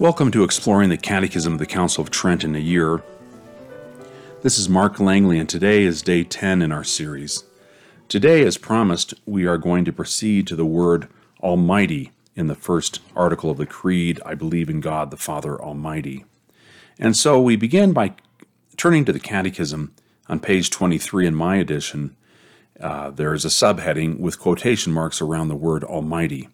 Welcome to Exploring the Catechism of the Council of Trent in a Year. This is Mark Langley, and today is day 10 in our series. Today, as promised, we are going to proceed to the word Almighty in the first article of the Creed I believe in God the Father Almighty. And so we begin by turning to the Catechism on page 23 in my edition. Uh, there is a subheading with quotation marks around the word Almighty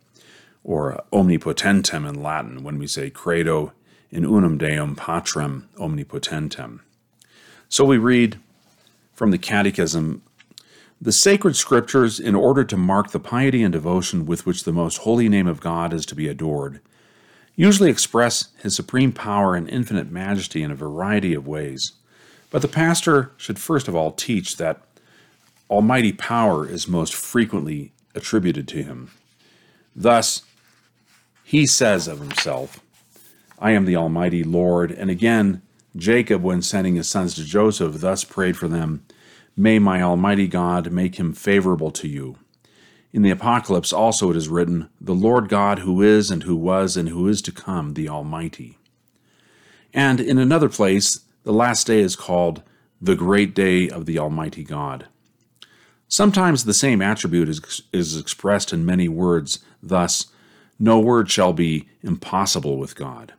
or omnipotentem in Latin when we say credo in unum Deum patrem omnipotentem. So we read from the Catechism The sacred scriptures, in order to mark the piety and devotion with which the most holy name of God is to be adored, usually express his supreme power and infinite majesty in a variety of ways. But the pastor should first of all teach that almighty power is most frequently attributed to him. Thus, he says of himself, I am the Almighty Lord. And again, Jacob, when sending his sons to Joseph, thus prayed for them May my Almighty God make him favorable to you. In the Apocalypse also it is written, The Lord God who is, and who was, and who is to come, the Almighty. And in another place, the last day is called the great day of the Almighty God. Sometimes the same attribute is, is expressed in many words, thus, no word shall be impossible with God.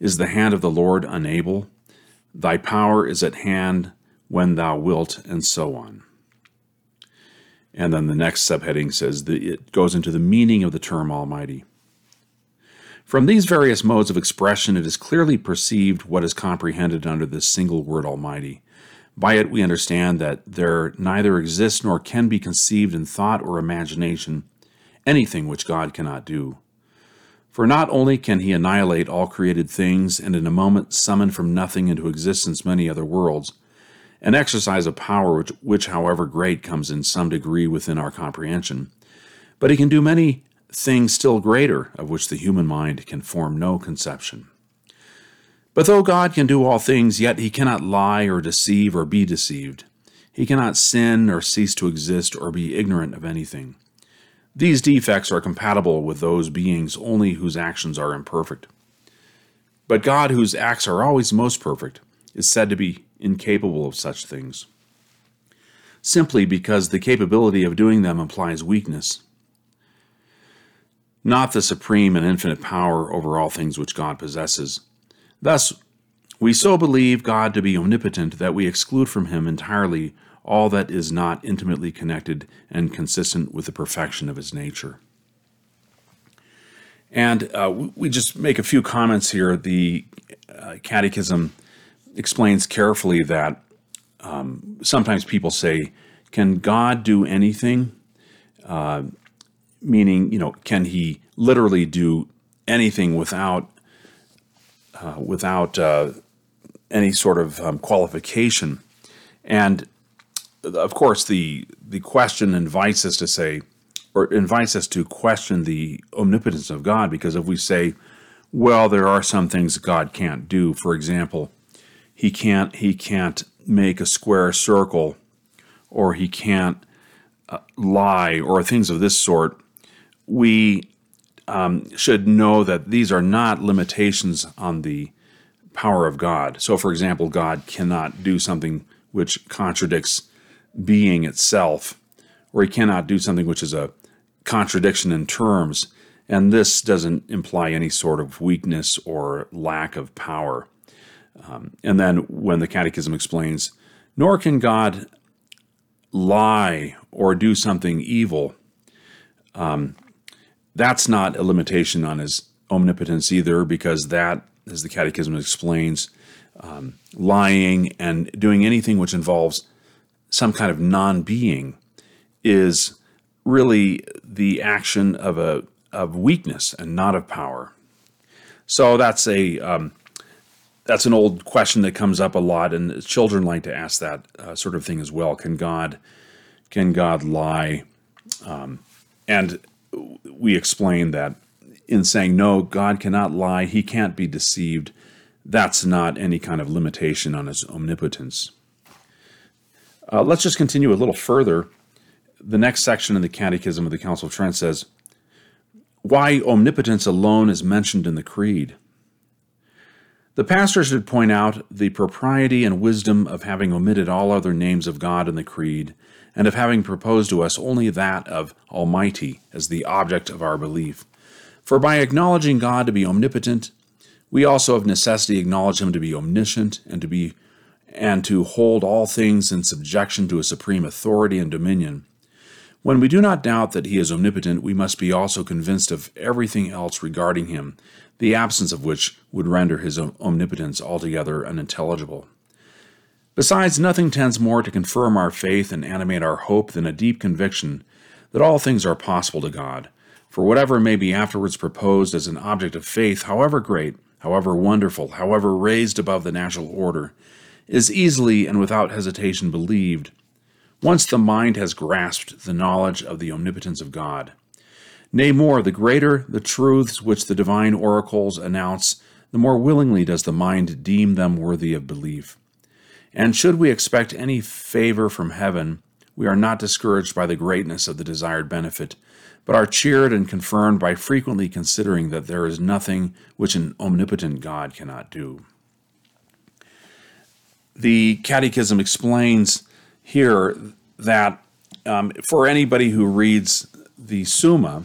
Is the hand of the Lord unable? Thy power is at hand when thou wilt, and so on. And then the next subheading says that it goes into the meaning of the term Almighty. From these various modes of expression, it is clearly perceived what is comprehended under this single word Almighty. By it, we understand that there neither exists nor can be conceived in thought or imagination anything which God cannot do. For not only can he annihilate all created things and in a moment summon from nothing into existence many other worlds, an exercise of power which, which, however great, comes in some degree within our comprehension, but he can do many things still greater of which the human mind can form no conception. But though God can do all things, yet he cannot lie or deceive or be deceived. He cannot sin or cease to exist or be ignorant of anything. These defects are compatible with those beings only whose actions are imperfect. But God, whose acts are always most perfect, is said to be incapable of such things, simply because the capability of doing them implies weakness, not the supreme and infinite power over all things which God possesses. Thus, we so believe God to be omnipotent that we exclude from him entirely all that is not intimately connected and consistent with the perfection of his nature. And uh, we just make a few comments here. The uh, Catechism explains carefully that um, sometimes people say, Can God do anything? Uh, meaning, you know, can he literally do anything without, uh, without uh, any sort of um, qualification? And of course, the the question invites us to say, or invites us to question the omnipotence of God, because if we say, well, there are some things God can't do. For example, he can't he can't make a square circle, or he can't uh, lie, or things of this sort. We um, should know that these are not limitations on the power of God. So, for example, God cannot do something which contradicts being itself, or he cannot do something which is a contradiction in terms. And this doesn't imply any sort of weakness or lack of power. Um, and then when the Catechism explains, nor can God lie or do something evil, um, that's not a limitation on his omnipotence either, because that, as the Catechism explains, um, lying and doing anything which involves some kind of non being is really the action of a of weakness and not of power. So that's a um, that's an old question that comes up a lot, and children like to ask that uh, sort of thing as well. Can God can God lie? Um, and we explain that in saying no, God cannot lie. He can't be deceived. That's not any kind of limitation on his omnipotence. Uh, let's just continue a little further. The next section in the Catechism of the Council of Trent says, Why omnipotence alone is mentioned in the Creed. The pastor should point out the propriety and wisdom of having omitted all other names of God in the Creed, and of having proposed to us only that of Almighty as the object of our belief. For by acknowledging God to be omnipotent, we also of necessity acknowledge him to be omniscient and to be and to hold all things in subjection to a supreme authority and dominion. When we do not doubt that he is omnipotent, we must be also convinced of everything else regarding him, the absence of which would render his omnipotence altogether unintelligible. Besides, nothing tends more to confirm our faith and animate our hope than a deep conviction that all things are possible to God. For whatever may be afterwards proposed as an object of faith, however great, however wonderful, however raised above the natural order, is easily and without hesitation believed once the mind has grasped the knowledge of the omnipotence of God. Nay, more, the greater the truths which the divine oracles announce, the more willingly does the mind deem them worthy of belief. And should we expect any favor from heaven, we are not discouraged by the greatness of the desired benefit, but are cheered and confirmed by frequently considering that there is nothing which an omnipotent God cannot do. The Catechism explains here that um, for anybody who reads the Summa,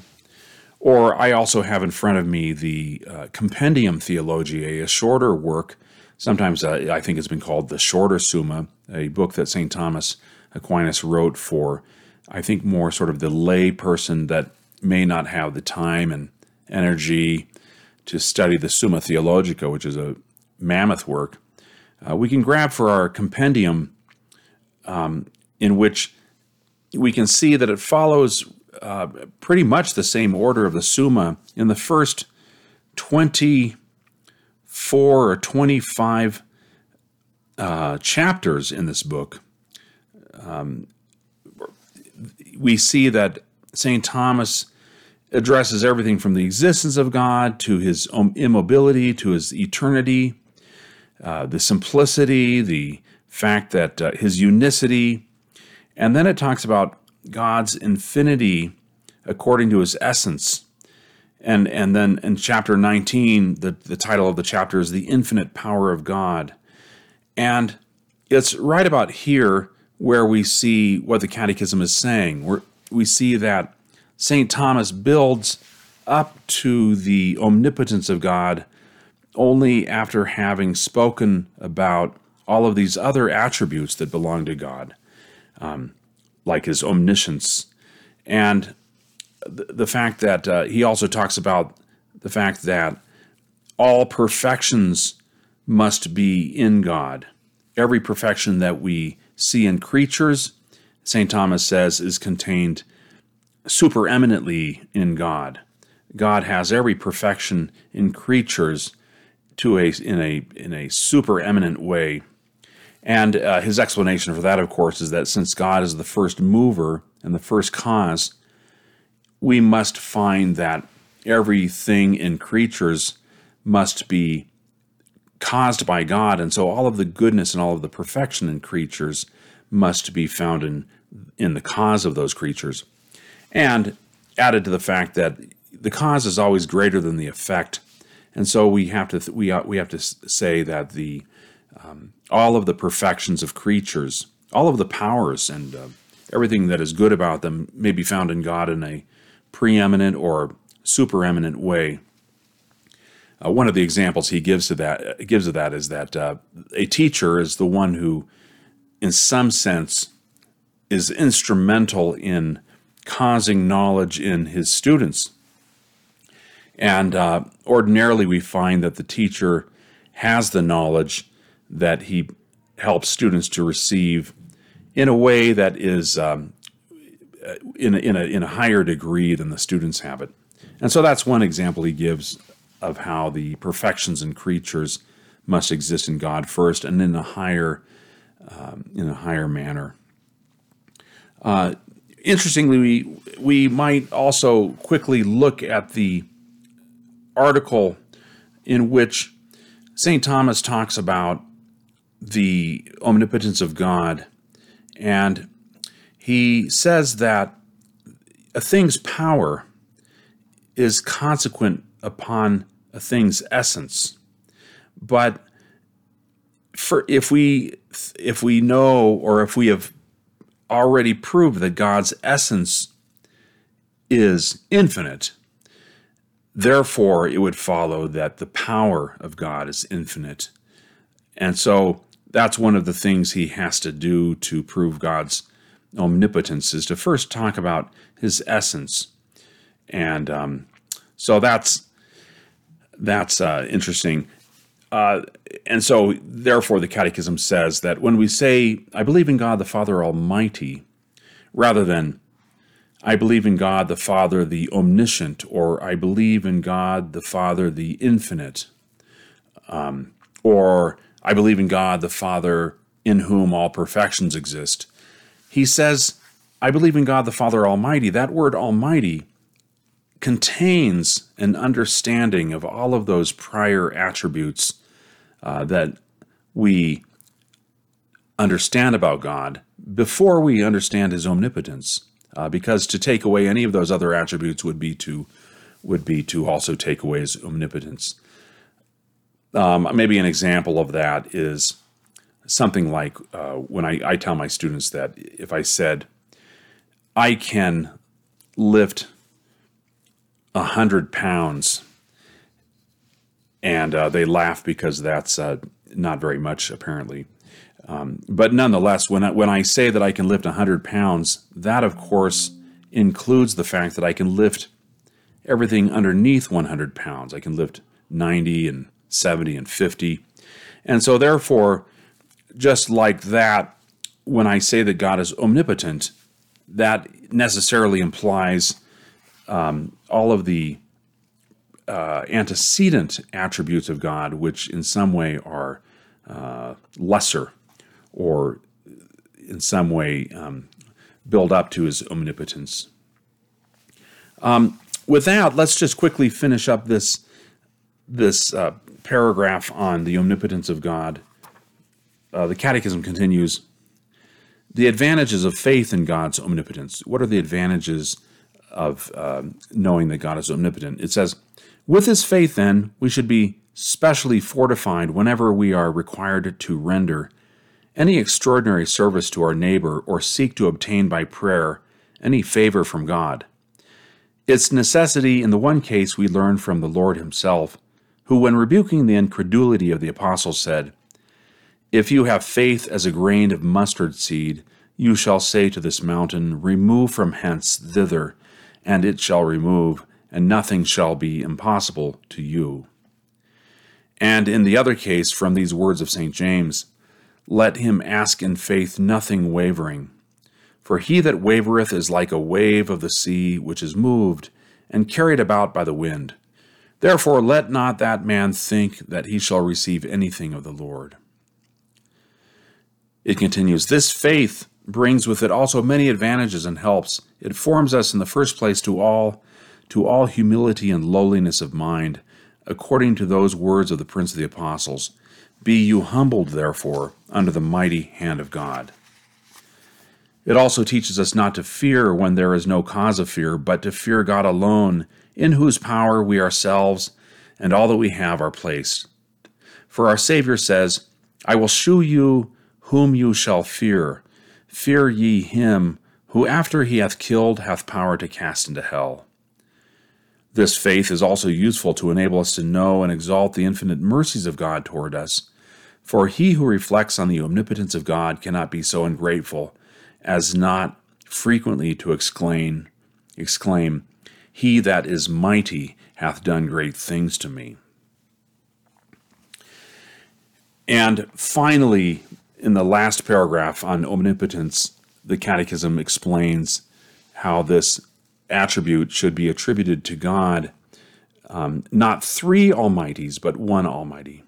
or I also have in front of me the uh, Compendium Theologiae, a shorter work. Sometimes uh, I think it's been called the Shorter Summa, a book that St. Thomas Aquinas wrote for, I think, more sort of the lay person that may not have the time and energy to study the Summa Theologica, which is a mammoth work. Uh, we can grab for our compendium um, in which we can see that it follows uh, pretty much the same order of the Summa. In the first 24 or 25 uh, chapters in this book, um, we see that St. Thomas addresses everything from the existence of God to his immobility to his eternity, uh, the simplicity, the fact that uh, his unicity, and then it talks about God's infinity according to his essence. And, and then in chapter 19, the, the title of the chapter is The Infinite Power of God. And it's right about here where we see what the Catechism is saying. Where we see that St. Thomas builds up to the omnipotence of God only after having spoken about all of these other attributes that belong to God um, like his omniscience, and the, fact that uh, he also talks about the fact that all perfections must be in God. Every perfection that we see in creatures, St. Thomas says, is contained supereminently in God. God has every perfection in creatures to a in a in a supereminent way and uh, his explanation for that, of course, is that since God is the first mover and the first cause, we must find that everything in creatures must be caused by God. And so all of the goodness and all of the perfection in creatures must be found in, in the cause of those creatures. And added to the fact that the cause is always greater than the effect. And so we have to, we, we have to say that the um, all of the perfections of creatures, all of the powers and uh, everything that is good about them may be found in God in a preeminent or supereminent way. Uh, one of the examples he gives to that gives of that is that uh, a teacher is the one who, in some sense, is instrumental in causing knowledge in his students. And uh, ordinarily, we find that the teacher has the knowledge that he helps students to receive in a way that is um, in, a, in, a, in a higher degree than the students have it. And so that's one example he gives of how the perfections in creatures must exist in God first and in a higher, um, in a higher manner. Uh, interestingly, we, we might also quickly look at the article in which St. Thomas talks about the omnipotence of God. And he says that a thing's power is consequent upon a thing's essence. but for if we if we know or if we have already proved that God's essence is infinite, therefore it would follow that the power of God is infinite. And so that's one of the things he has to do to prove God's omnipotence is to first talk about his essence. And um, so that's that's uh, interesting. Uh, and so, therefore, the Catechism says that when we say, I believe in God the Father Almighty, rather than I believe in God the Father the Omniscient, or I believe in God the Father the Infinite, um, or I believe in God the Father in whom all perfections exist. He says, I believe in God the Father Almighty. That word Almighty contains an understanding of all of those prior attributes uh, that we understand about God before we understand His omnipotence. Uh, because to take away any of those other attributes would be to would be to also take away His omnipotence. Um, maybe an example of that is something like uh, when I, I tell my students that if I said I can lift a hundred pounds, and uh, they laugh because that's uh, not very much apparently. Um, but nonetheless, when I, when I say that I can lift 100 pounds, that of course includes the fact that I can lift everything underneath 100 pounds. I can lift 90 and 70 and 50. And so, therefore, just like that, when I say that God is omnipotent, that necessarily implies um, all of the uh, antecedent attributes of God, which in some way are uh, lesser or in some way um, build up to his omnipotence. Um, with that, let's just quickly finish up this this uh, paragraph on the omnipotence of God. Uh, the Catechism continues. The advantages of faith in God's omnipotence. What are the advantages of uh, knowing that God is omnipotent? It says, with this faith, then, we should be specially fortified whenever we are required to render any extraordinary service to our neighbor or seek to obtain by prayer any favor from God. Its necessity in the one case we learn from the Lord Himself, who, when rebuking the incredulity of the apostles, said, If you have faith as a grain of mustard seed, you shall say to this mountain, Remove from hence thither, and it shall remove, and nothing shall be impossible to you. And in the other case, from these words of St. James, let him ask in faith nothing wavering. For he that wavereth is like a wave of the sea, which is moved and carried about by the wind. Therefore, let not that man think that he shall receive anything of the Lord. It continues This faith brings with it also many advantages and helps. It forms us in the first place to all to all humility and lowliness of mind, according to those words of the Prince of the Apostles Be you humbled, therefore, under the mighty hand of God. It also teaches us not to fear when there is no cause of fear, but to fear God alone, in whose power we ourselves and all that we have are placed. For our Savior says, I will shew you whom you shall fear. Fear ye him who after he hath killed hath power to cast into hell. This faith is also useful to enable us to know and exalt the infinite mercies of God toward us. For he who reflects on the omnipotence of God cannot be so ungrateful as not frequently to exclaim, exclaim, He that is mighty hath done great things to me. And finally, in the last paragraph on omnipotence, the Catechism explains how this attribute should be attributed to God, um, not three Almighties, but one Almighty.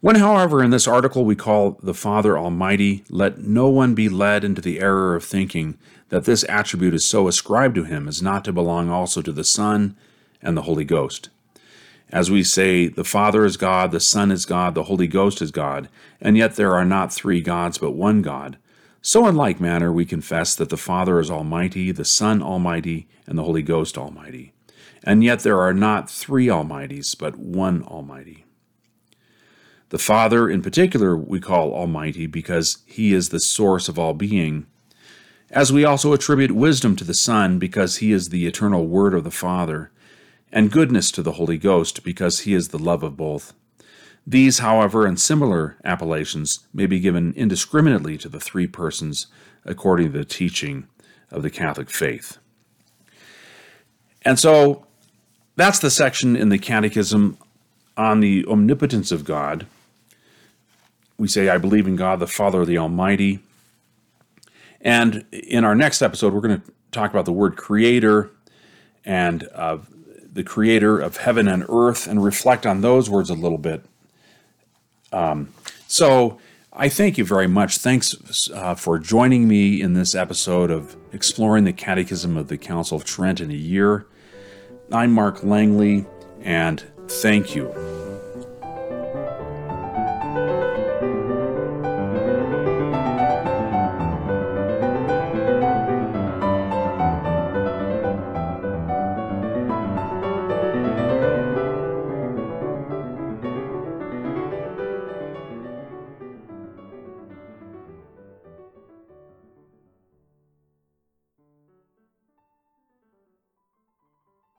When, however, in this article we call the Father Almighty, let no one be led into the error of thinking that this attribute is so ascribed to him as not to belong also to the Son and the Holy Ghost. As we say, the Father is God, the Son is God, the Holy Ghost is God, and yet there are not three gods but one God. So, in like manner, we confess that the Father is Almighty, the Son Almighty, and the Holy Ghost Almighty. And yet there are not three Almighties, but one Almighty. The Father, in particular, we call Almighty because He is the source of all being. As we also attribute wisdom to the Son because He is the eternal Word of the Father, and goodness to the Holy Ghost because He is the love of both. These, however, and similar appellations may be given indiscriminately to the three persons according to the teaching of the Catholic faith. And so that's the section in the Catechism on the omnipotence of God. We say, I believe in God, the Father, of the Almighty. And in our next episode, we're going to talk about the word creator and uh, the creator of heaven and earth and reflect on those words a little bit. Um, so I thank you very much. Thanks uh, for joining me in this episode of Exploring the Catechism of the Council of Trent in a Year. I'm Mark Langley, and thank you.